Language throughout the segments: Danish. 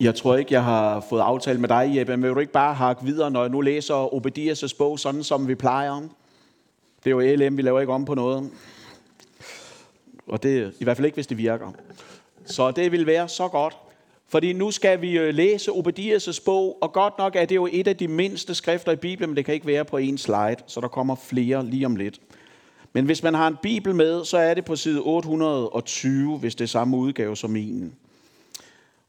Jeg tror ikke, jeg har fået aftalt med dig, Jeppe, men vil du ikke bare hakke videre, når jeg nu læser Obedias' bog, sådan som vi plejer? Det er jo LM, vi laver ikke om på noget. Og det i hvert fald ikke, hvis det virker. Så det vil være så godt. Fordi nu skal vi øh, læse Obedias' bog, og godt nok er det jo et af de mindste skrifter i Bibelen, men det kan ikke være på en slide, så der kommer flere lige om lidt. Men hvis man har en bibel med, så er det på side 820, hvis det er samme udgave som min.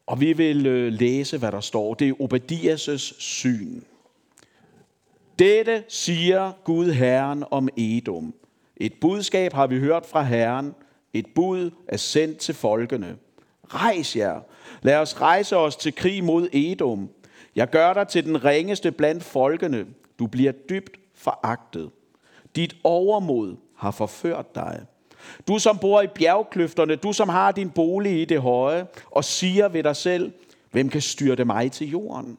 Og vi vil øh, læse, hvad der står. Det er Obadias' syn. Dette siger Gud Herren om Edom. Et budskab har vi hørt fra Herren. Et bud er sendt til folkene. Rejs jer. Lad os rejse os til krig mod Edom. Jeg gør dig til den ringeste blandt folkene. Du bliver dybt foragtet. Dit overmod har forført dig. Du som bor i bjergkløfterne, du som har din bolig i det høje, og siger ved dig selv, hvem kan styrte mig til jorden?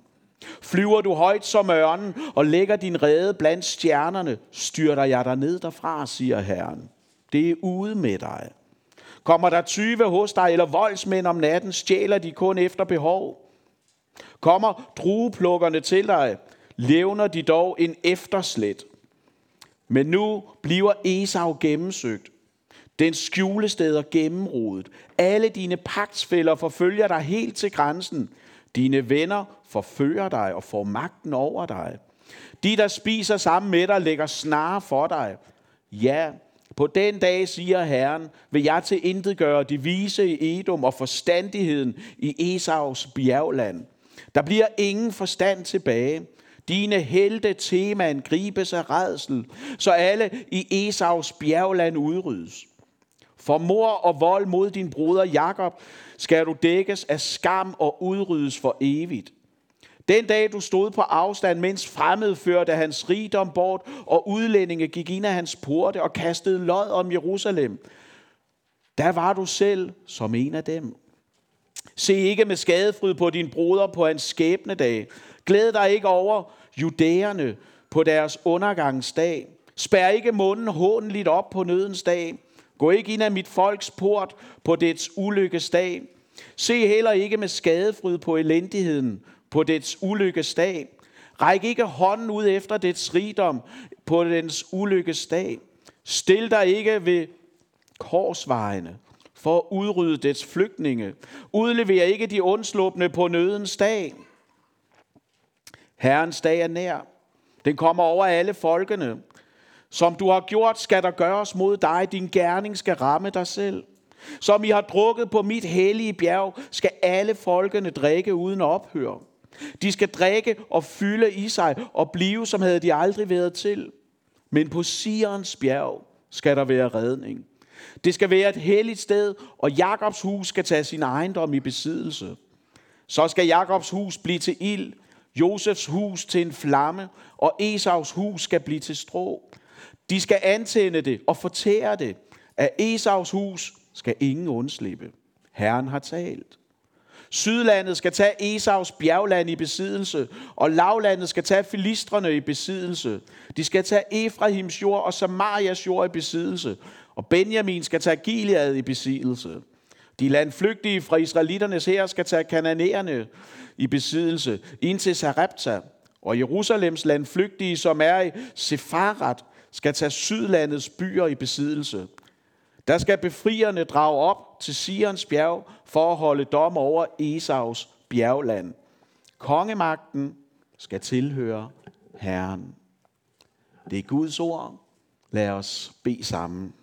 Flyver du højt som ørnen og lægger din rede blandt stjernerne, styrter jeg dig ned derfra, siger Herren. Det er ude med dig. Kommer der 20 hos dig, eller voldsmænd om natten, stjæler de kun efter behov. Kommer drueplukkerne til dig, levner de dog en efterslet. Men nu bliver Esau gennemsøgt. Den skjulesteder gennemrodet. Alle dine pagtsfælder forfølger dig helt til grænsen. Dine venner forfører dig og får magten over dig. De, der spiser sammen med dig, lægger snare for dig. Ja, på den dag, siger Herren, vil jeg til intet gøre de vise i Edom og forstandigheden i Esaus bjergland. Der bliver ingen forstand tilbage. Dine helte temaen gribes af redsel, så alle i Esaus bjergland udryddes. For mor og vold mod din broder Jakob skal du dækkes af skam og udryddes for evigt. Den dag du stod på afstand, mens fremmed førte hans rigdom bort, og udlændinge gik ind af hans porte og kastede lod om Jerusalem, der var du selv som en af dem. Se ikke med skadefryd på din broder på hans skæbnedag. Glæd dig ikke over judæerne på deres undergangsdag. Spær ikke munden håndeligt op på nødens dag. Gå ikke ind af mit folks port på dets ulykkesdag. Se heller ikke med skadefryd på elendigheden på dets ulykkesdag. Ræk ikke hånden ud efter dets rigdom på dens ulykkesdag. Stil dig ikke ved korsvejene for at udrydde dets flygtninge. Udlever ikke de ondslåbne på nødens dag. Herrens dag er nær. Den kommer over alle folkene. Som du har gjort, skal der gøres mod dig. Din gerning skal ramme dig selv. Som I har drukket på mit hellige bjerg, skal alle folkene drikke uden ophør. De skal drikke og fylde i sig og blive, som havde de aldrig været til. Men på Sions bjerg skal der være redning. Det skal være et helligt sted, og Jakobs hus skal tage sin ejendom i besiddelse. Så skal Jakobs hus blive til ild, Josefs hus til en flamme, og Esaus hus skal blive til strå. De skal antænde det og fortære det. Af Esaus hus skal ingen undslippe. Herren har talt. Sydlandet skal tage Esaus bjergland i besiddelse, og lavlandet skal tage filistrene i besiddelse. De skal tage Efraims jord og Samarias jord i besiddelse, og Benjamin skal tage Gilead i besiddelse. De landflygtige fra israelitternes her skal tage kananæerne i besiddelse ind til Sarepta, og Jerusalems landflygtige, som er i Sefarat, skal tage sydlandets byer i besiddelse. Der skal befrierne drage op til Sions bjerg for at holde dom over Esaus bjergland. Kongemagten skal tilhøre Herren. Det er Guds ord. Lad os bede sammen.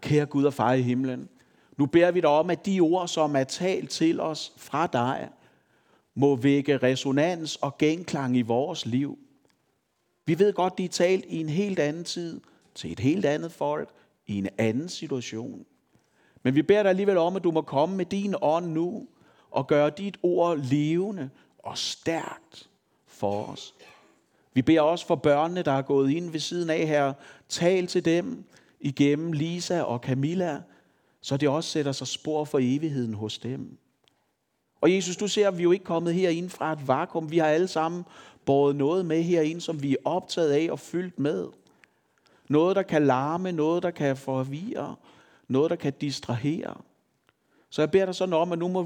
Kære Gud og far i himlen, nu beder vi dig om, at de ord, som er talt til os fra dig, må vække resonans og genklang i vores liv. Vi ved godt, de er talt i en helt anden tid, til et helt andet folk, i en anden situation. Men vi beder dig alligevel om, at du må komme med din ånd nu, og gøre dit ord levende og stærkt for os. Vi beder også for børnene, der er gået ind ved siden af her. Tal til dem igennem Lisa og Camilla, så det også sætter sig spor for evigheden hos dem. Og Jesus, du ser, at vi jo ikke kommet herind fra et vakuum. Vi har alle sammen båret noget med herind, som vi er optaget af og fyldt med. Noget, der kan larme, noget, der kan forvirre, noget, der kan distrahere. Så jeg beder dig sådan om, at nu må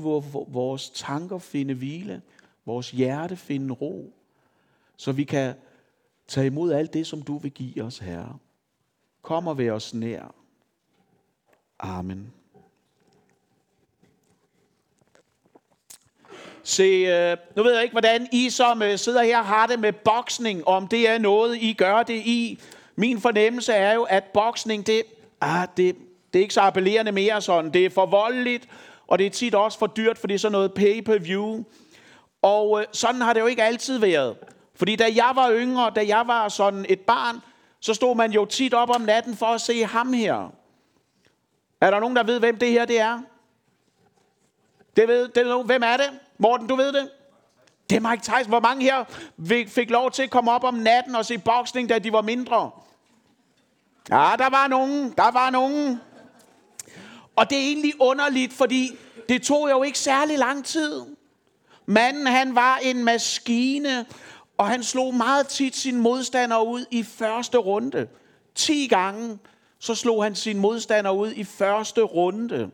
vores tanker finde hvile, vores hjerte finde ro, så vi kan tage imod alt det, som du vil give os, Herre. Kom og vær os nær. Amen. Se, øh, nu ved jeg ikke, hvordan I som øh, sidder her har det med boksning, om det er noget, I gør det i. Min fornemmelse er jo, at boksning, det, ah, det, det er ikke så appellerende mere sådan. Det er for voldeligt, og det er tit også for dyrt, for det er sådan noget pay-per-view. Og øh, sådan har det jo ikke altid været. Fordi da jeg var yngre, da jeg var sådan et barn, så stod man jo tit op om natten for at se ham her. Er der nogen, der ved, hvem det her det er? Det ved, det ved, hvem er det? Morten, du ved det? Det er Mike Tyson. Hvor mange her fik lov til at komme op om natten og se boksning, da de var mindre? Ja, der var nogen. Der var nogen. Og det er egentlig underligt, fordi det tog jo ikke særlig lang tid. Manden, han var en maskine, og han slog meget tit sin modstander ud i første runde. 10 gange, så slog han sin modstander ud i første runde.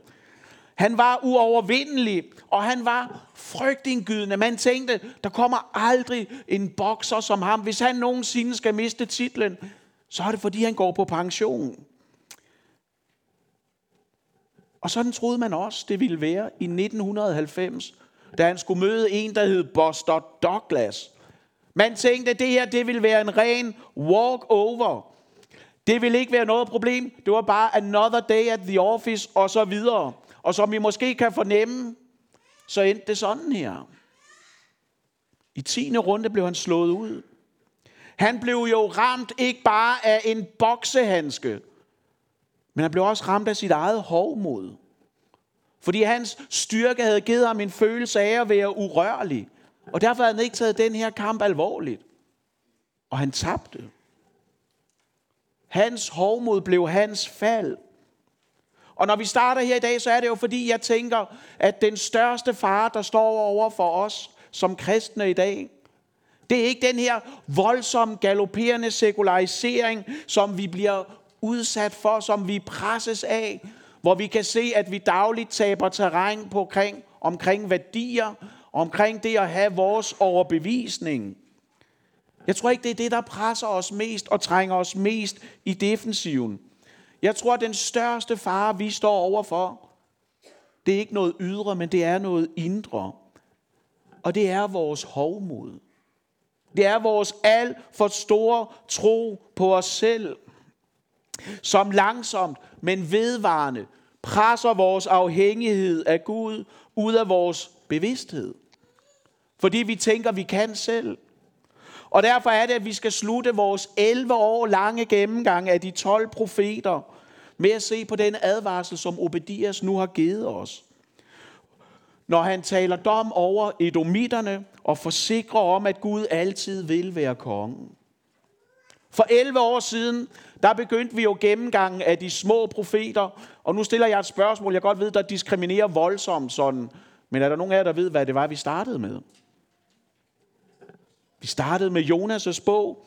Han var uovervindelig, og han var frygtindgydende. Man tænkte, der kommer aldrig en bokser som ham. Hvis han nogensinde skal miste titlen, så er det fordi, han går på pension. Og sådan troede man også, det ville være i 1990, da han skulle møde en, der hed Buster Douglas. Man tænkte, at det her det ville være en ren walk-over. Det ville ikke være noget problem. Det var bare another day at the office og så videre. Og som I måske kan fornemme, så endte det sådan her. I 10. runde blev han slået ud. Han blev jo ramt ikke bare af en boksehandske, men han blev også ramt af sit eget hovmod. Fordi hans styrke havde givet ham en følelse af at være urørlig. Og derfor havde han ikke taget den her kamp alvorligt. Og han tabte. Hans hovmod blev hans fald. Og når vi starter her i dag, så er det jo fordi, jeg tænker, at den største fare, der står over for os som kristne i dag, det er ikke den her voldsomme, galopperende sekularisering, som vi bliver udsat for, som vi presses af, hvor vi kan se, at vi dagligt taber terræn på omkring, omkring værdier, omkring det at have vores overbevisning. Jeg tror ikke, det er det, der presser os mest og trænger os mest i defensiven. Jeg tror, at den største fare, vi står overfor, det er ikke noget ydre, men det er noget indre. Og det er vores hovmod. Det er vores alt for store tro på os selv, som langsomt, men vedvarende presser vores afhængighed af Gud ud af vores bevidsthed. Fordi vi tænker, vi kan selv. Og derfor er det, at vi skal slutte vores 11 år lange gennemgang af de 12 profeter med at se på den advarsel, som Obedias nu har givet os. Når han taler dom over edomitterne og forsikrer om, at Gud altid vil være kongen. For 11 år siden, der begyndte vi jo gennemgangen af de små profeter, og nu stiller jeg et spørgsmål, jeg godt ved, der diskriminerer voldsomt sådan, men er der nogen af jer, der ved, hvad det var, vi startede med? Vi startede med Jonas' bog.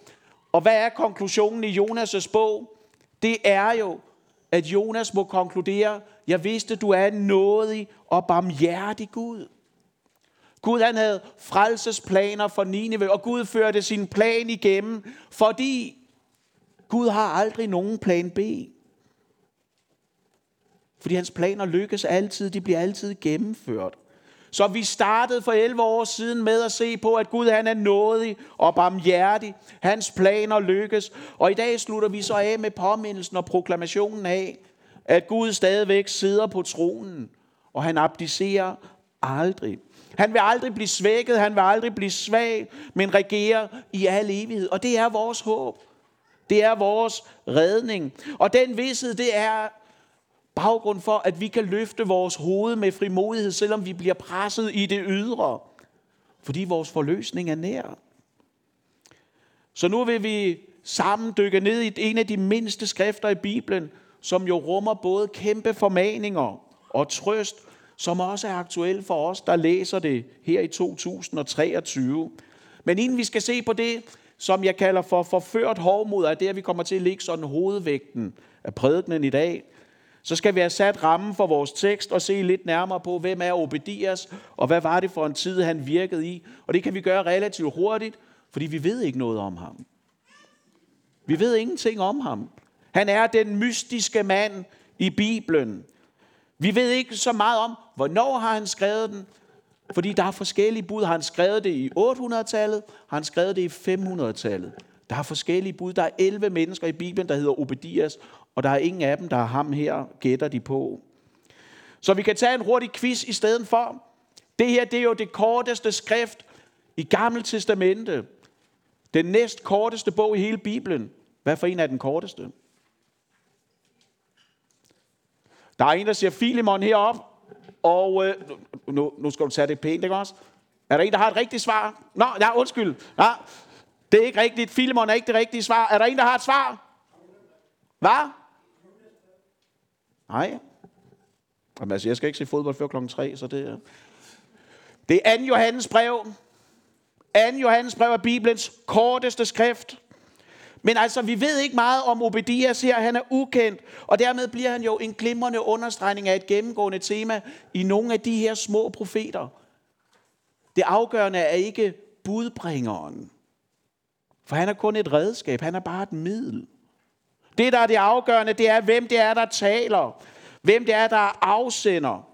Og hvad er konklusionen i Jonas' bog? Det er jo, at Jonas må konkludere, jeg vidste, du er en nådig og barmhjertig Gud. Gud han havde frelsesplaner for Nineve, og Gud førte sin plan igennem, fordi Gud har aldrig nogen plan B. Fordi hans planer lykkes altid, de bliver altid gennemført. Så vi startede for 11 år siden med at se på, at Gud han er nådig og barmhjertig. Hans planer lykkes. Og i dag slutter vi så af med påmindelsen og proklamationen af, at Gud stadigvæk sidder på tronen, og han abdicerer aldrig. Han vil aldrig blive svækket, han vil aldrig blive svag, men regerer i al evighed. Og det er vores håb. Det er vores redning. Og den vidshed, det er baggrund for, at vi kan løfte vores hoved med frimodighed, selvom vi bliver presset i det ydre. Fordi vores forløsning er nær. Så nu vil vi sammen dykke ned i en af de mindste skrifter i Bibelen, som jo rummer både kæmpe formaninger og trøst, som også er aktuel for os, der læser det her i 2023. Men inden vi skal se på det, som jeg kalder for forført hovmod, er det, at vi kommer til at lægge sådan hovedvægten af prædikenen i dag, så skal vi have sat rammen for vores tekst og se lidt nærmere på, hvem er Obedias, og hvad var det for en tid, han virkede i. Og det kan vi gøre relativt hurtigt, fordi vi ved ikke noget om ham. Vi ved ingenting om ham. Han er den mystiske mand i Bibelen. Vi ved ikke så meget om, hvornår har han skrevet den, fordi der er forskellige bud. Har han skrevet det i 800-tallet? Har han skrevet det i 500-tallet? Der er forskellige bud. Der er 11 mennesker i Bibelen, der hedder Obedias, og der er ingen af dem, der har ham her, gætter de på. Så vi kan tage en hurtig quiz i stedet for. Det her, det er jo det korteste skrift i Gamle Testamente. Den næst korteste bog i hele Bibelen. Hvad for en er den korteste? Der er en, der siger Filemon herop, og øh, nu, nu skal du tage det pænt, ikke også? Er der en, der har et rigtigt svar? Nå, ja, undskyld. Ja, det er ikke rigtigt. Filemon er ikke det rigtige svar. Er der en, der har et svar? Hvad? Nej. Jamen, altså, jeg skal ikke se fodbold før klokken 3, så det er... Det er 2. Johannes brev. 2. Johannes brev er Bibelens korteste skrift. Men altså, vi ved ikke meget om Obedias her. Han er ukendt, og dermed bliver han jo en glimrende understregning af et gennemgående tema i nogle af de her små profeter. Det afgørende er ikke budbringeren. For han er kun et redskab. Han er bare et middel. Det, der er det afgørende, det er, hvem det er, der taler. Hvem det er, der afsender.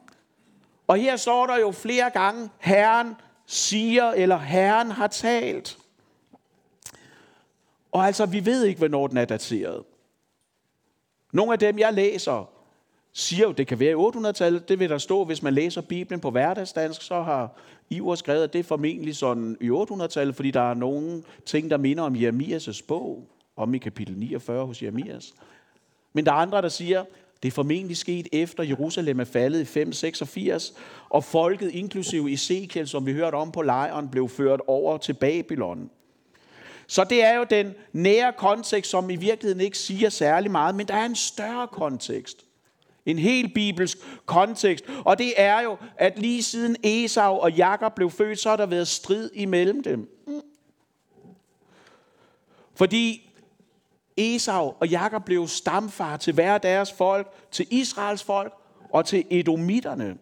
Og her står der jo flere gange, Herren siger, eller Herren har talt. Og altså, vi ved ikke, hvornår den er dateret. Nogle af dem, jeg læser, siger jo, det kan være i 800-tallet. Det vil der stå, hvis man læser Bibelen på hverdagsdansk, så har Iver skrevet, at det er formentlig sådan i 800-tallet, fordi der er nogle ting, der minder om Jeremias' bog, om i kapitel 49 hos Jeremias. Men der er andre, der siger, det er formentlig sket efter Jerusalem er faldet i 586, og folket, inklusive Ezekiel, som vi hørte om på lejren, blev ført over til Babylon. Så det er jo den nære kontekst, som i virkeligheden ikke siger særlig meget, men der er en større kontekst. En helt bibelsk kontekst. Og det er jo, at lige siden Esau og Jakob blev født, så har der været strid imellem dem. Fordi Esau og Jakob blev stamfar til hver deres folk, til Israels folk og til edomitterne.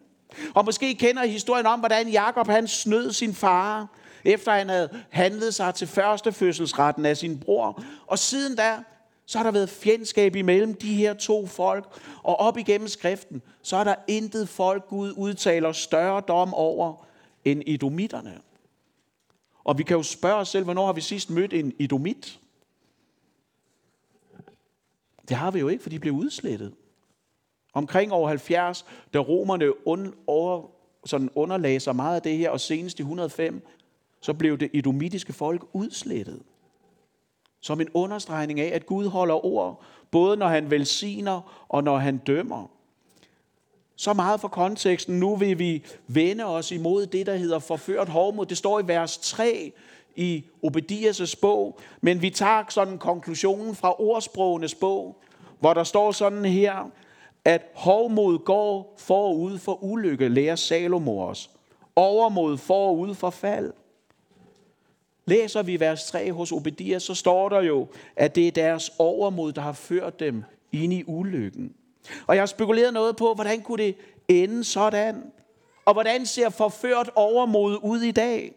Og måske kender I historien om, hvordan Jakob han snød sin far, efter han havde handlet sig til førstefødselsretten af sin bror. Og siden da, så har der været fjendskab imellem de her to folk. Og op igennem skriften, så er der intet folk, Gud udtaler større dom over end idomitterne. Og vi kan jo spørge os selv, hvornår har vi sidst mødt en idomit? Det har vi jo ikke, for de blev udslettet. Omkring år 70, da romerne un, over, sådan underlagde sig meget af det her, og senest i 105, så blev det idomitiske folk udslettet. Som en understregning af, at Gud holder ord, både når han velsigner og når han dømmer. Så meget for konteksten. Nu vil vi vende os imod det, der hedder forført hovmod. Det står i vers 3 i Obedias' bog, men vi tager sådan konklusionen fra ordsprogenes bog, hvor der står sådan her, at hovmod går forud for ulykke, lærer Salomos. Overmod forud for fald. Læser vi vers 3 hos Obedias, så står der jo, at det er deres overmod, der har ført dem ind i ulykken. Og jeg har spekuleret noget på, hvordan kunne det ende sådan? Og hvordan ser forført overmod ud i dag?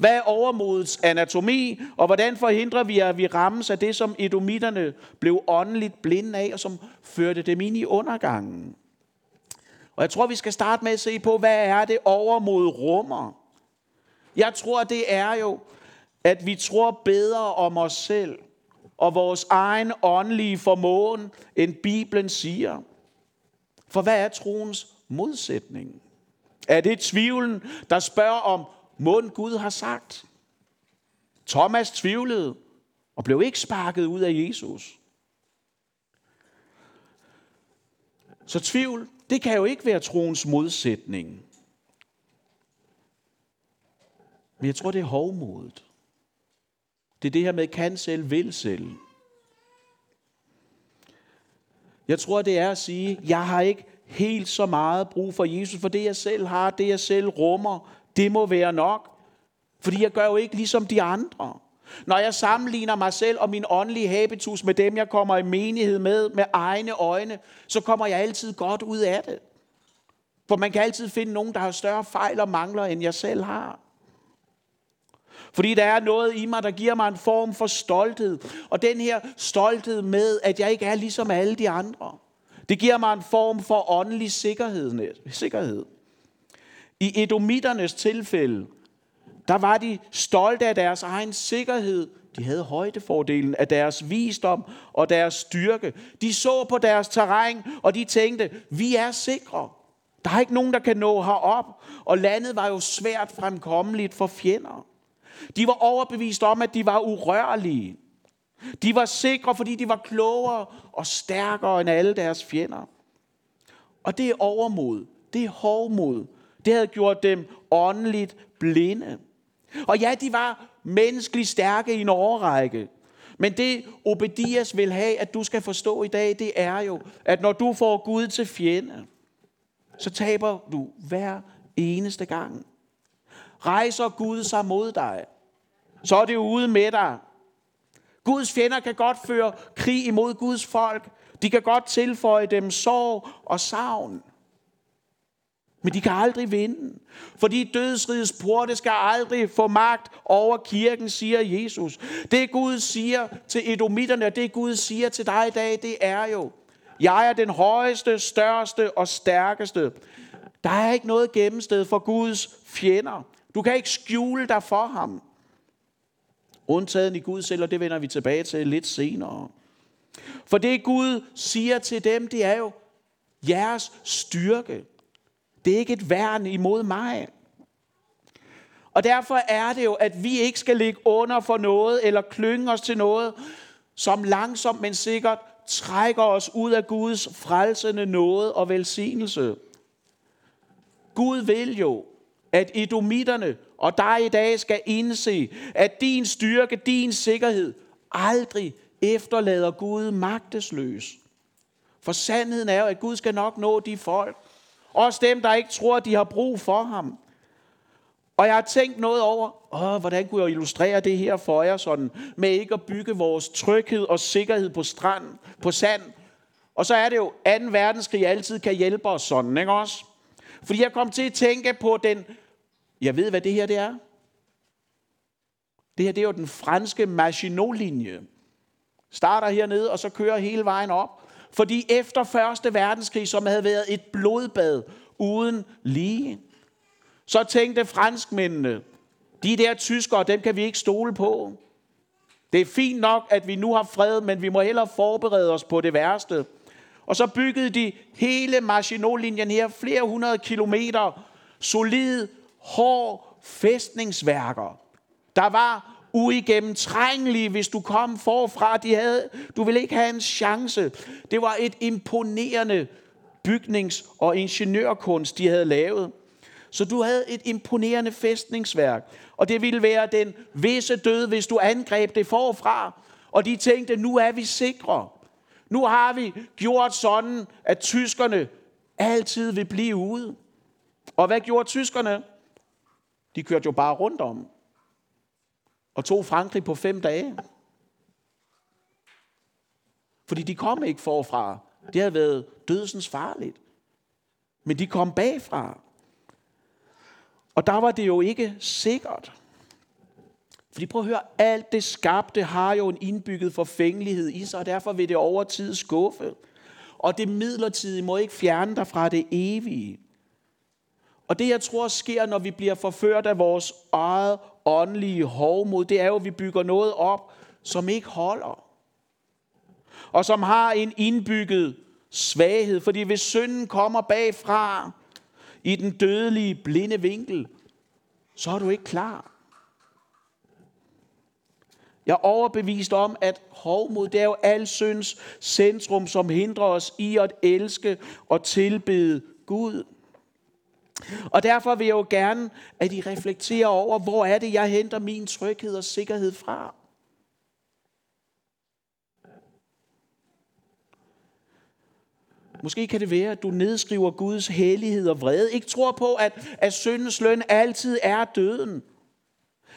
Hvad er overmodets anatomi, og hvordan forhindrer vi, at vi rammes af det, som edomitterne blev åndeligt blinde af, og som førte dem ind i undergangen? Og jeg tror, vi skal starte med at se på, hvad er det overmod rummer? Jeg tror, det er jo, at vi tror bedre om os selv og vores egen åndelige formåen, end Bibelen siger. For hvad er troens modsætning? Er det tvivlen, der spørger om, mund Gud har sagt? Thomas tvivlede og blev ikke sparket ud af Jesus. Så tvivl, det kan jo ikke være troens modsætning. Men jeg tror, det er hovmodet. Det er det her med kan selv, vil selv. Jeg tror, det er at sige, jeg har ikke helt så meget brug for Jesus, for det jeg selv har, det jeg selv rummer, det må være nok. Fordi jeg gør jo ikke ligesom de andre. Når jeg sammenligner mig selv og min åndelige habitus med dem, jeg kommer i menighed med, med egne øjne, så kommer jeg altid godt ud af det. For man kan altid finde nogen, der har større fejl og mangler, end jeg selv har. Fordi der er noget i mig, der giver mig en form for stolthed. Og den her stolthed med, at jeg ikke er ligesom alle de andre. Det giver mig en form for åndelig sikkerhed. sikkerhed. I edomitternes tilfælde, der var de stolte af deres egen sikkerhed. De havde højdefordelen af deres visdom og deres styrke. De så på deres terræn, og de tænkte, vi er sikre. Der er ikke nogen, der kan nå herop. Og landet var jo svært fremkommeligt for fjender. De var overbevist om, at de var urørlige. De var sikre, fordi de var klogere og stærkere end alle deres fjender. Og det er overmod. Det er hovmod. Det havde gjort dem åndeligt blinde. Og ja, de var menneskeligt stærke i en overrække. Men det Obedias vil have, at du skal forstå i dag, det er jo, at når du får Gud til fjende, så taber du hver eneste gang. Rejser Gud sig mod dig, så er det ude med dig. Guds fjender kan godt føre krig imod Guds folk. De kan godt tilføje dem sorg og savn. Men de kan aldrig vinde. Fordi dødsrigets porte skal aldrig få magt over kirken, siger Jesus. Det Gud siger til edomitterne, og det Gud siger til dig i dag, det er jo, jeg er den højeste, største og stærkeste. Der er ikke noget gennemsted for Guds fjender. Du kan ikke skjule dig for ham. Undtagen i Gud selv, og det vender vi tilbage til lidt senere. For det Gud siger til dem, det er jo jeres styrke. Det er ikke et værn imod mig. Og derfor er det jo, at vi ikke skal ligge under for noget, eller klynge os til noget, som langsomt, men sikkert trækker os ud af Guds frelsende nåde og velsignelse. Gud vil jo, at edomitterne og dig i dag skal indse, at din styrke, din sikkerhed aldrig efterlader Gud magtesløs. For sandheden er jo, at Gud skal nok nå de folk, også dem, der ikke tror, at de har brug for ham. Og jeg har tænkt noget over, åh, hvordan kunne jeg illustrere det her for jer sådan, med ikke at bygge vores tryghed og sikkerhed på strand, på sand. Og så er det jo, 2. verdenskrig altid kan hjælpe os sådan, ikke også? Fordi jeg kom til at tænke på den, jeg ved, hvad det her det er. Det her det er jo den franske Maginot-linje. Starter hernede, og så kører hele vejen op. Fordi efter Første Verdenskrig, som havde været et blodbad uden lige, så tænkte franskmændene, de der tyskere, dem kan vi ikke stole på. Det er fint nok, at vi nu har fred, men vi må hellere forberede os på det værste. Og så byggede de hele Maginot-linjen her, flere hundrede kilometer, solid, hård fæstningsværker. Der var uigennemtrængelige, hvis du kom forfra. De havde, du ville ikke have en chance. Det var et imponerende bygnings- og ingeniørkunst, de havde lavet. Så du havde et imponerende fæstningsværk. Og det ville være den visse død, hvis du angreb det forfra. Og de tænkte, nu er vi sikre. Nu har vi gjort sådan, at tyskerne altid vil blive ude. Og hvad gjorde tyskerne? De kørte jo bare rundt om og tog Frankrig på fem dage. Fordi de kom ikke forfra. Det havde været dødsens farligt. Men de kom bagfra. Og der var det jo ikke sikkert. Fordi prøv at høre, alt det skabte har jo en indbygget forfængelighed i sig, og derfor vil det over tid skuffe. Og det midlertidige må ikke fjerne dig fra det evige. Og det jeg tror sker, når vi bliver forført af vores eget åndelige hovmod, det er jo, at vi bygger noget op, som ikke holder. Og som har en indbygget svaghed. Fordi hvis synden kommer bagfra i den dødelige blinde vinkel, så er du ikke klar. Jeg er overbevist om, at hovmod, det er jo al synds centrum, som hindrer os i at elske og tilbede Gud. Og derfor vil jeg jo gerne, at I reflekterer over, hvor er det, jeg henter min tryghed og sikkerhed fra. Måske kan det være, at du nedskriver Guds hellighed og vrede. Ikke tror på, at, at syndens løn altid er døden.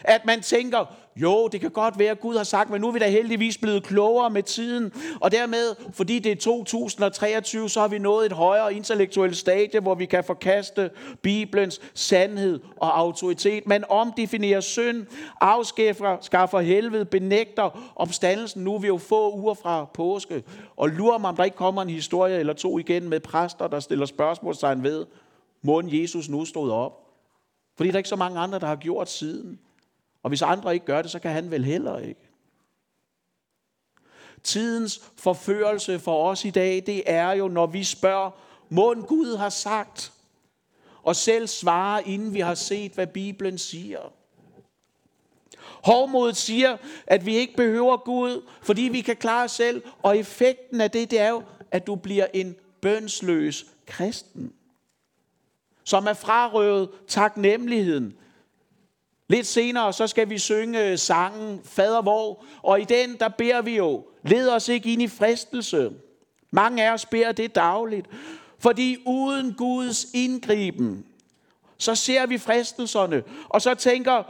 At man tænker, jo, det kan godt være, at Gud har sagt, men nu er vi da heldigvis blevet klogere med tiden. Og dermed, fordi det er 2023, så har vi nået et højere intellektuelt stadie, hvor vi kan forkaste Bibelens sandhed og autoritet. Man omdefinerer synd, afskaffer skaffer helvede, benægter opstandelsen. Nu er vi jo få uger fra påske. Og lurer mig, om der ikke kommer en historie eller to igen med præster, der stiller spørgsmålstegn ved, må Jesus nu stod op. Fordi der er ikke så mange andre, der har gjort siden. Og hvis andre ikke gør det, så kan han vel heller ikke. Tidens forførelse for os i dag, det er jo, når vi spørger, må Gud har sagt, og selv svare, inden vi har set, hvad Bibelen siger. Hovmodet siger, at vi ikke behøver Gud, fordi vi kan klare os selv, og effekten af det, det er jo, at du bliver en bønsløs kristen, som er frarøvet taknemmeligheden, Lidt senere, så skal vi synge øh, sangen Fader vor, og i den, der beder vi jo, led os ikke ind i fristelse. Mange af os beder det dagligt, fordi uden Guds indgriben, så ser vi fristelserne, og så tænker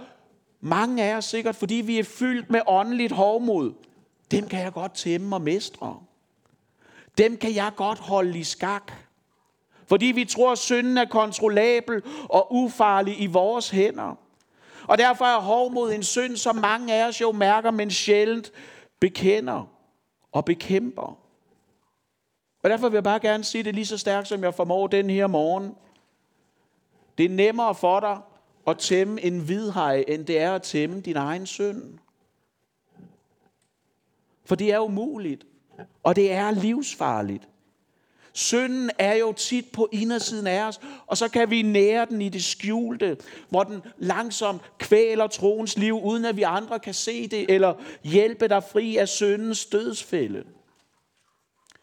mange af os sikkert, fordi vi er fyldt med åndeligt hovmod, dem kan jeg godt tæmme og mestre. Dem kan jeg godt holde i skak. Fordi vi tror, at synden er kontrollabel og ufarlig i vores hænder. Og derfor er hovmod en synd, som mange af os jo mærker, men sjældent bekender og bekæmper. Og derfor vil jeg bare gerne sige det lige så stærkt, som jeg formår den her morgen. Det er nemmere for dig at tæmme en hvidhaj, end det er at tæmme din egen synd. For det er umuligt, og det er livsfarligt. Synden er jo tit på indersiden af os, og så kan vi nære den i det skjulte, hvor den langsomt kvæler troens liv, uden at vi andre kan se det, eller hjælpe dig fri af syndens dødsfælde.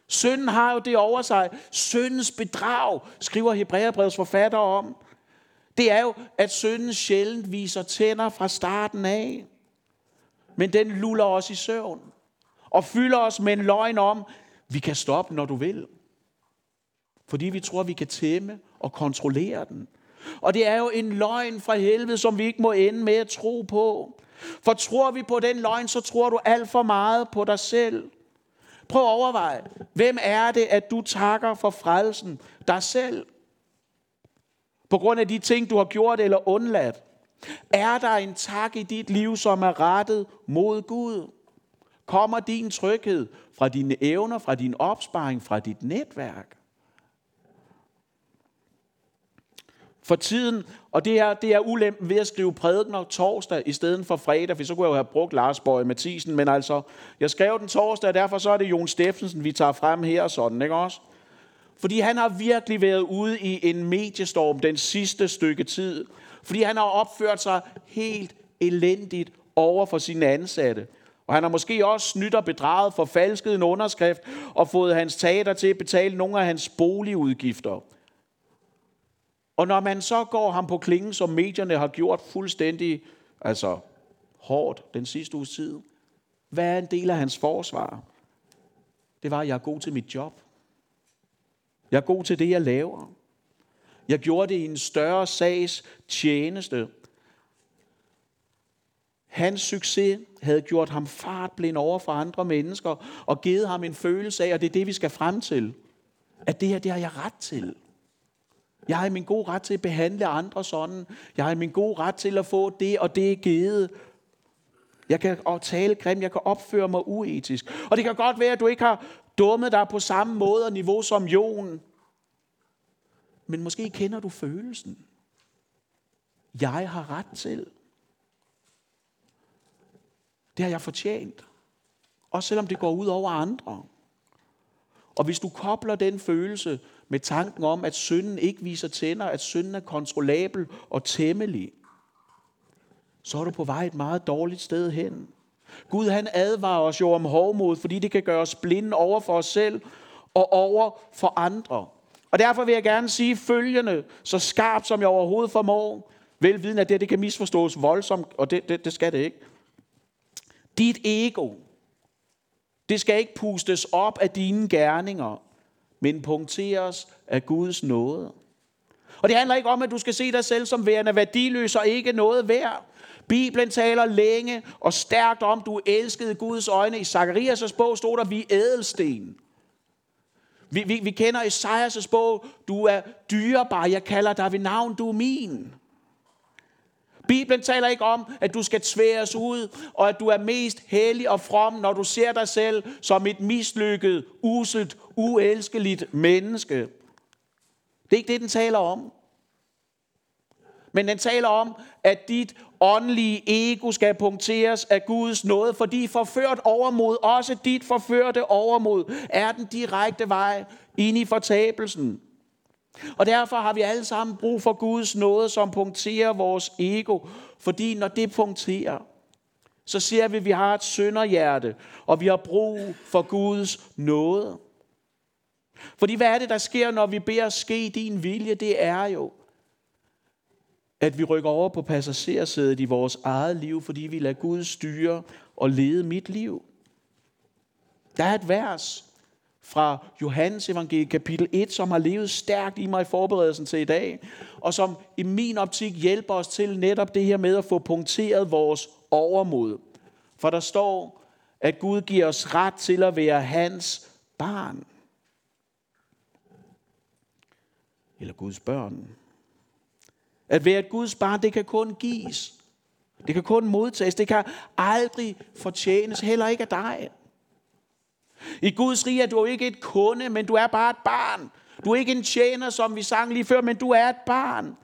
Synden har jo det over sig. Syndens bedrag, skriver Hebræerbrevets forfatter om. Det er jo, at synden sjældent viser tænder fra starten af. Men den luller os i søvn og fylder os med en løgn om, vi kan stoppe, når du vil. Fordi vi tror, vi kan tæmme og kontrollere den. Og det er jo en løgn fra helvede, som vi ikke må ende med at tro på. For tror vi på den løgn, så tror du alt for meget på dig selv. Prøv at overveje, hvem er det, at du takker for frelsen? Dig selv. På grund af de ting, du har gjort eller undladt. Er der en tak i dit liv, som er rettet mod Gud? Kommer din tryghed fra dine evner, fra din opsparing, fra dit netværk? For tiden, og det er, det er ulempen ved at skrive prædikener torsdag i stedet for fredag, for så kunne jeg jo have brugt Lars Bøge Mathisen, men altså, jeg skrev den torsdag, og derfor så er det Jon Steffensen, vi tager frem her og sådan, ikke også? Fordi han har virkelig været ude i en mediestorm den sidste stykke tid. Fordi han har opført sig helt elendigt over for sine ansatte. Og han har måske også snydt og bedraget, for falsket en underskrift og fået hans teater til at betale nogle af hans boligudgifter. Og når man så går ham på klingen, som medierne har gjort fuldstændig altså hårdt den sidste uges tid, hvad er en del af hans forsvar? Det var, at jeg er god til mit job. Jeg er god til det, jeg laver. Jeg gjorde det i en større sags tjeneste. Hans succes havde gjort ham fartblind over for andre mennesker og givet ham en følelse af, og det er det, vi skal frem til, at det her, det har jeg ret til. Jeg har min gode ret til at behandle andre sådan. Jeg har min gode ret til at få det, og det er givet. Jeg kan tale grimt, jeg kan opføre mig uetisk. Og det kan godt være, at du ikke har dummet dig på samme måde og niveau som Jon. Men måske kender du følelsen. Jeg har ret til. Det har jeg fortjent. Også selvom det går ud over andre. Og hvis du kobler den følelse med tanken om, at synden ikke viser tænder, at synden er kontrollabel og tæmmelig, så er du på vej et meget dårligt sted hen. Gud han advarer os jo om hovmod, fordi det kan gøre os blinde over for os selv og over for andre. Og derfor vil jeg gerne sige følgende, så skarpt som jeg overhovedet formår, velviden at det, det kan misforstås voldsomt, og det, det, det skal det ikke. Dit ego, det skal ikke pustes op af dine gerninger, men punkteres af Guds nåde. Og det handler ikke om, at du skal se dig selv som værende værdiløs og ikke noget værd. Bibelen taler længe og stærkt om, du elskede Guds øjne. I Zakarias' bog stod der, vi ædelsten. Vi, vi, vi kender Esajas' bog, du er dyrebar, jeg kalder dig ved navn, du er min. Bibelen taler ikke om, at du skal tværes ud, og at du er mest hellig og from, når du ser dig selv som et mislykket, uselt, uelskeligt menneske. Det er ikke det, den taler om. Men den taler om, at dit åndelige ego skal punkteres af Guds nåde, fordi forført overmod, også dit forførte overmod, er den direkte vej ind i fortabelsen. Og derfor har vi alle sammen brug for Guds nåde, som punkterer vores ego. Fordi når det punkterer, så ser vi, at vi har et synderhjerte, og vi har brug for Guds nåde. Fordi hvad er det, der sker, når vi beder ske din vilje? Det er jo, at vi rykker over på passagersædet i vores eget liv, fordi vi lader Gud styre og lede mit liv. Der er et vers fra Johannes evangeliet kapitel 1, som har levet stærkt i mig i forberedelsen til i dag, og som i min optik hjælper os til netop det her med at få punkteret vores overmod. For der står, at Gud giver os ret til at være hans barn. Eller Guds børn. At være et Guds barn, det kan kun gives. Det kan kun modtages. Det kan aldrig fortjenes, heller ikke af dig. I Guds rige er du ikke et kunde, men du er bare et barn. Du er ikke en tjener, som vi sang lige før, men du er et barn.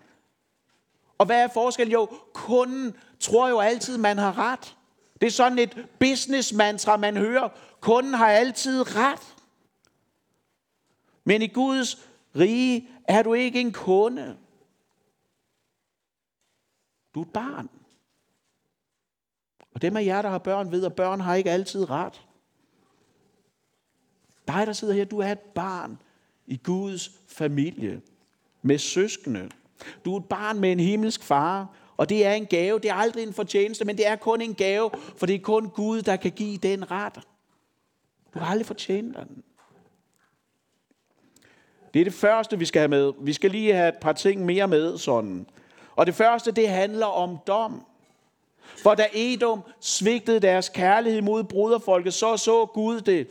Og hvad er forskellen? Jo, kunden tror jo altid, man har ret. Det er sådan et business mantra, man hører. Kunden har altid ret. Men i Guds rige er du ikke en kunde. Du er et barn. Og dem af jer, der har børn, ved, at børn har ikke altid ret. Dig, der sidder her, du er et barn i Guds familie med søskende. Du er et barn med en himmelsk far, og det er en gave. Det er aldrig en fortjeneste, men det er kun en gave, for det er kun Gud, der kan give den ret. Du har aldrig fortjent den. Det er det første, vi skal have med. Vi skal lige have et par ting mere med sådan. Og det første, det handler om dom. For da Edom svigtede deres kærlighed mod bruderfolket, så så Gud det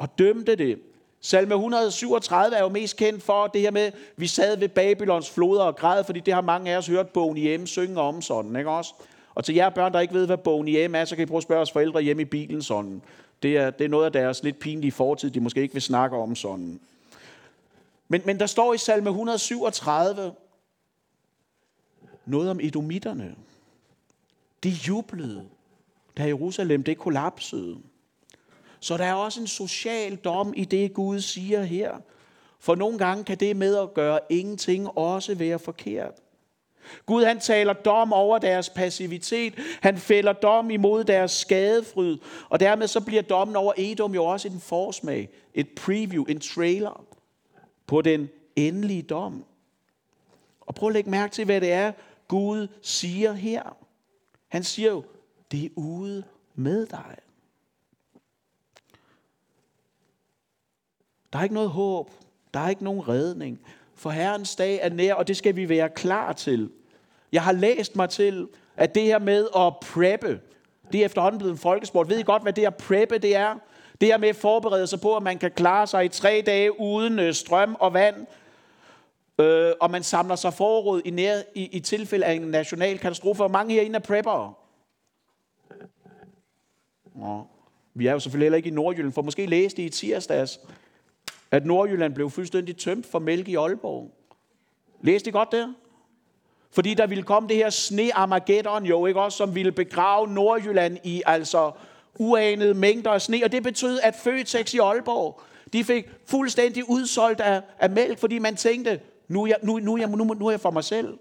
og dømte det. Salme 137 er jo mest kendt for det her med, vi sad ved Babylons floder og græd, fordi det har mange af os hørt bogen i hjemme synge om sådan, ikke også? Og til jer børn, der ikke ved, hvad bogen i hjemme er, så kan I prøve at spørge os forældre hjemme i bilen sådan. Det er, det er noget af deres lidt pinlige fortid, de måske ikke vil snakke om sådan. Men, men der står i salme 137 noget om edomitterne. De jublede, da Jerusalem det kollapsede. Så der er også en social dom i det, Gud siger her. For nogle gange kan det med at gøre ingenting også være forkert. Gud han taler dom over deres passivitet. Han fælder dom imod deres skadefryd. Og dermed så bliver dommen over Edom jo også en forsmag, et preview, en trailer på den endelige dom. Og prøv at lægge mærke til, hvad det er, Gud siger her. Han siger jo, det er ude med dig. Der er ikke noget håb. Der er ikke nogen redning. For Herrens dag er nær, og det skal vi være klar til. Jeg har læst mig til, at det her med at preppe, det er efterhånden blevet en folkesport. Ved I godt, hvad det at preppe det er? Det her med at forberede sig på, at man kan klare sig i tre dage uden øh, strøm og vand, øh, og man samler sig forråd i, nær, i, i tilfælde af en national katastrofe. Og mange herinde er preppere. Nå, vi er jo selvfølgelig heller ikke i Nordjylland, for måske læste I i tirsdags, at Nordjylland blev fuldstændig tømt for mælk i Aalborg. Læste I godt der? Fordi der ville komme det her sne Armageddon jo, ikke også, som ville begrave Nordjylland i altså uanede mængder af sne. Og det betød, at Føtex i Aalborg, de fik fuldstændig udsolgt af, af mælk, fordi man tænkte, nu er jeg, nu, nu, er jeg, nu, nu er jeg for mig selv.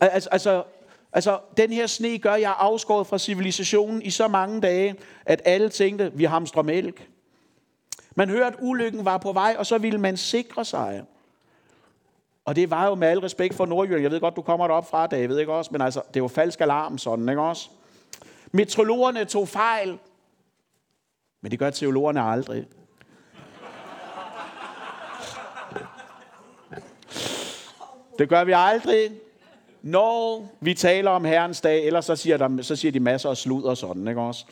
Altså, altså, altså, den her sne gør, jeg afskåret fra civilisationen i så mange dage, at alle tænkte, vi hamstrer mælk. Man hørte, at ulykken var på vej, og så ville man sikre sig. Og det var jo med al respekt for Nordjylland. Jeg ved godt, du kommer derop fra, David, ikke også? Men altså, det var falsk alarm sådan, ikke også? Metrologerne tog fejl. Men det gør teologerne aldrig. Det gør vi aldrig. Når vi taler om Herrens dag, ellers så siger, der, så siger de masser af slud og sådan, ikke også?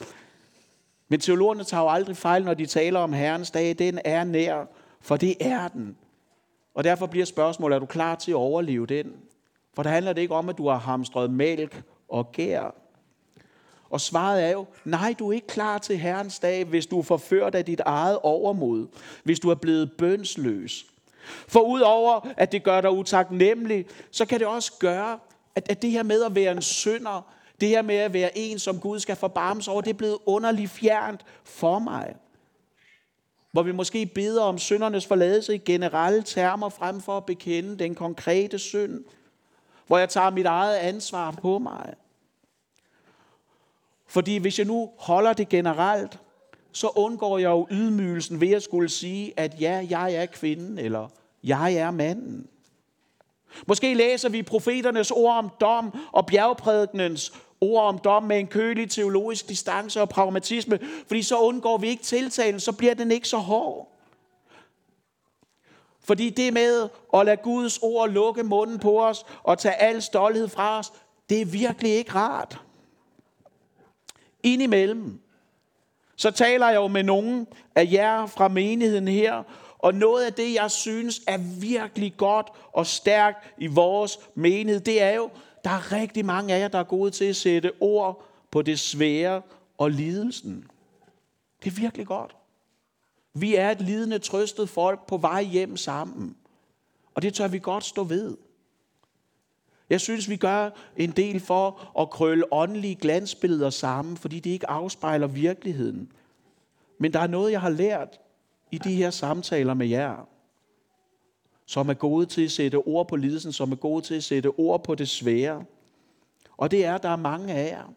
Men teologerne tager jo aldrig fejl, når de taler om Herrens dag. Den er nær, for det er den. Og derfor bliver spørgsmålet, er du klar til at overleve den? For der handler det ikke om, at du har hamstret mælk og gær. Og svaret er jo, nej, du er ikke klar til Herrens dag, hvis du er forført af dit eget overmod. Hvis du er blevet bønsløs. For udover at det gør dig utaknemmelig, så kan det også gøre, at, at det her med at være en synder, det her med at være en, som Gud skal forbarmes over, det er blevet underligt fjernt for mig. Hvor vi måske beder om syndernes forladelse i generelle termer, frem for at bekende den konkrete synd. Hvor jeg tager mit eget ansvar på mig. Fordi hvis jeg nu holder det generelt, så undgår jeg jo ydmygelsen ved at skulle sige, at ja, jeg er kvinden, eller jeg er manden. Måske læser vi profeternes ord om dom og bjergprædikens ord om dom med en kølig teologisk distance og pragmatisme, fordi så undgår vi ikke tiltalen, så bliver den ikke så hård. Fordi det med at lade Guds ord lukke munden på os og tage al stolthed fra os, det er virkelig ikke rart. Indimellem, så taler jeg jo med nogen af jer fra menigheden her, og noget af det, jeg synes er virkelig godt og stærkt i vores menighed, det er jo, der er rigtig mange af jer, der er gode til at sætte ord på det svære og lidelsen. Det er virkelig godt. Vi er et lidende, trøstet folk på vej hjem sammen. Og det tør vi godt stå ved. Jeg synes, vi gør en del for at krølle åndelige glansbilleder sammen, fordi det ikke afspejler virkeligheden. Men der er noget, jeg har lært i de her samtaler med jer, som er gode til at sætte ord på lidelsen, som er gode til at sætte ord på det svære. Og det er, at der er mange af jer.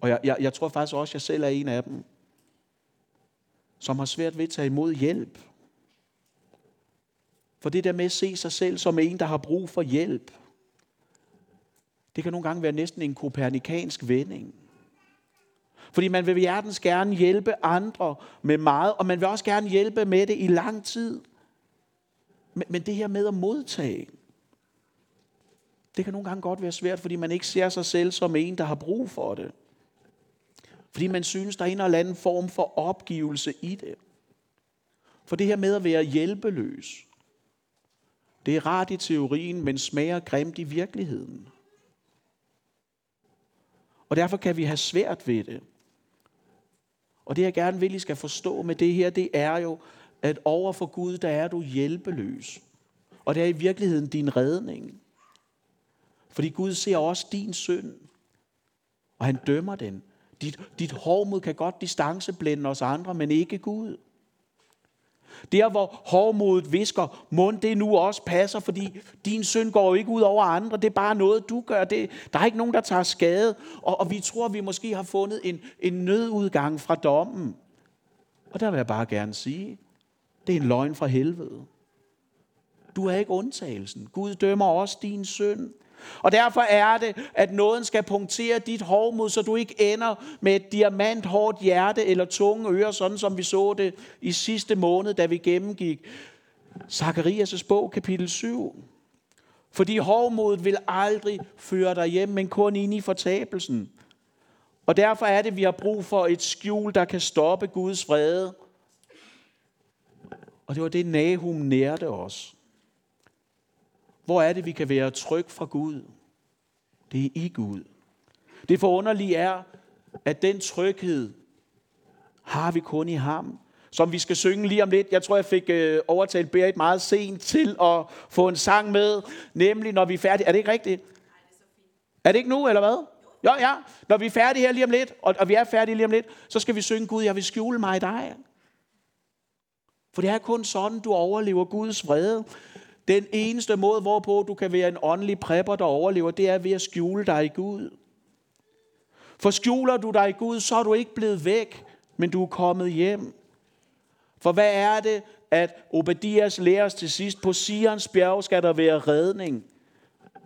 Og jeg, jeg, jeg tror faktisk også, at jeg selv er en af dem, som har svært ved at tage imod hjælp. For det der med at se sig selv som en, der har brug for hjælp, det kan nogle gange være næsten en kopernikansk vending. Fordi man vil hjertens gerne hjælpe andre med meget, og man vil også gerne hjælpe med det i lang tid. Men, men det her med at modtage, det kan nogle gange godt være svært, fordi man ikke ser sig selv som en, der har brug for det. Fordi man synes, der er en eller anden form for opgivelse i det. For det her med at være hjælpeløs, det er rart i teorien, men smager grimt i virkeligheden. Og derfor kan vi have svært ved det. Og det jeg gerne vil, I skal forstå med det her, det er jo, at over for Gud, der er du hjælpeløs. Og det er i virkeligheden din redning. Fordi Gud ser også din synd, og han dømmer den. Dit, dit hårdmod kan godt distanceblænde os andre, men ikke Gud. Der hvor hårdmodet visker, mund det nu også passer, fordi din synd går jo ikke ud over andre, det er bare noget, du gør. Det, der er ikke nogen, der tager skade, og, og vi tror, vi måske har fundet en, en nødudgang fra dommen. Og der vil jeg bare gerne sige, det er en løgn fra helvede. Du er ikke undtagelsen. Gud dømmer også din synd. Og derfor er det, at nåden skal punktere dit hovmod, så du ikke ender med et diamanthårdt hjerte eller tunge ører, sådan som vi så det i sidste måned, da vi gennemgik Zakarias' bog, kapitel 7. Fordi hovmodet vil aldrig føre dig hjem, men kun ind i fortabelsen. Og derfor er det, at vi har brug for et skjul, der kan stoppe Guds vrede. Og det var det, Nahum nærte os. Hvor er det, vi kan være tryg fra Gud? Det er i Gud. Det forunderlige er, at den tryghed har vi kun i ham, som vi skal synge lige om lidt. Jeg tror, jeg fik øh, overtalt Berit meget sent til at få en sang med, nemlig når vi er færdige. Er det ikke rigtigt? Er det ikke nu, eller hvad? Jo, ja. Når vi er færdige her lige om lidt, og, og vi er færdige lige om lidt, så skal vi synge, Gud, jeg vil skjule mig i dig. For det er kun sådan, du overlever Guds vrede. Den eneste måde, hvorpå du kan være en åndelig prepper, der overlever, det er ved at skjule dig i Gud. For skjuler du dig i Gud, så er du ikke blevet væk, men du er kommet hjem. For hvad er det, at Obadias lærer os til sidst? På Sions bjerg skal der være redning.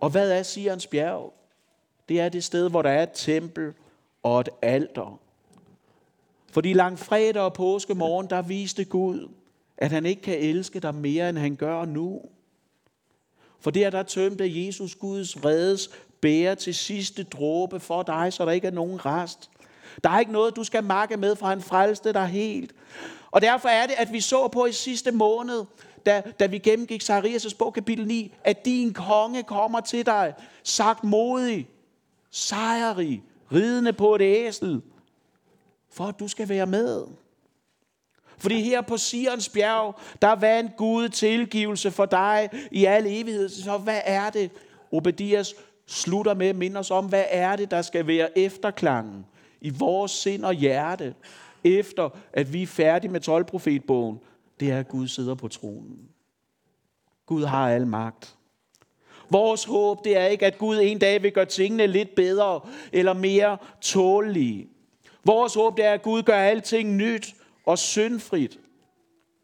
Og hvad er Sions bjerg? Det er det sted, hvor der er et tempel og et alter. Fordi langfredag og påskemorgen, der viste Gud, at han ikke kan elske dig mere, end han gør nu. For der, der tømte Jesus Guds vredes bære til sidste dråbe for dig, så der ikke er nogen rest. Der er ikke noget, du skal makke med, for han frelste dig helt. Og derfor er det, at vi så på i sidste måned, da, da vi gennemgik Zacharias' bog kapitel 9, at din konge kommer til dig, sagt modig, sejrig, ridende på et æsel, for at du skal være med. Fordi her på Sions bjerg, der vandt Gud tilgivelse for dig i al evighed. Så hvad er det? Obedias slutter med at minde os om, hvad er det, der skal være efterklangen i vores sind og hjerte, efter at vi er færdige med 12 profetbogen. Det er, at Gud sidder på tronen. Gud har al magt. Vores håb, det er ikke, at Gud en dag vil gøre tingene lidt bedre eller mere tålige. Vores håb, det er, at Gud gør alting nyt og syndfrit.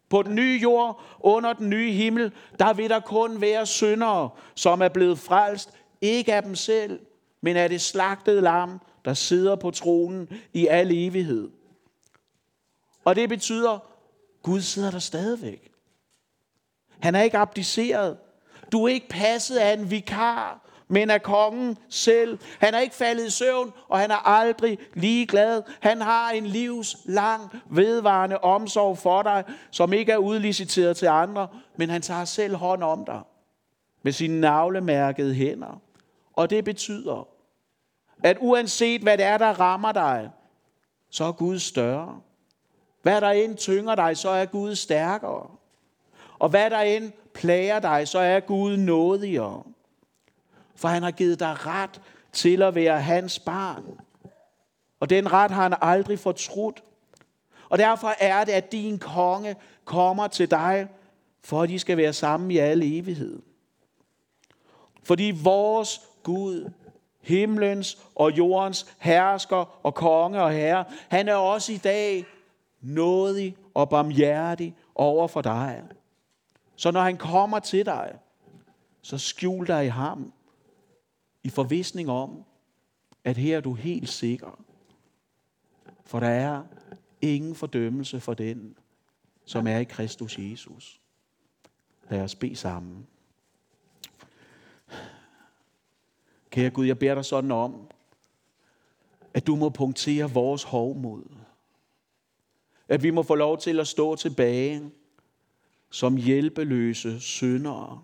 På den nye jord, under den nye himmel, der vil der kun være syndere, som er blevet frelst, ikke af dem selv, men af det slagtede lam, der sidder på tronen i al evighed. Og det betyder, Gud sidder der stadigvæk. Han er ikke abdiceret. Du er ikke passet af en vikar, men af kongen selv. Han er ikke faldet i søvn, og han er aldrig ligeglad. Han har en livs lang, vedvarende omsorg for dig, som ikke er udliciteret til andre, men han tager selv hånd om dig med sine navlemærkede hænder. Og det betyder, at uanset hvad det er, der rammer dig, så er Gud større. Hvad der end tynger dig, så er Gud stærkere. Og hvad der end plager dig, så er Gud nådigere. For han har givet dig ret til at være hans barn. Og den ret har han aldrig fortrudt. Og derfor er det, at din konge kommer til dig, for at de skal være sammen i al evighed. Fordi vores Gud, himlens og jordens hersker og konge og herre, han er også i dag nådig og barmhjertig over for dig. Så når han kommer til dig, så skjul dig i ham, i forvisning om, at her er du helt sikker. For der er ingen fordømmelse for den, som er i Kristus Jesus. Lad os bede sammen. Kære Gud, jeg beder dig sådan om, at du må punktere vores hovmod. At vi må få lov til at stå tilbage som hjælpeløse syndere,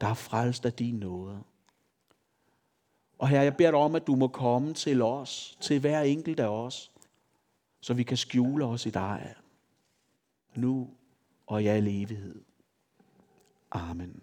der er frelst af din nåde. Og her, jeg beder dig om, at du må komme til os, til hver enkelt af os, så vi kan skjule os i dig, nu og i al evighed. Amen.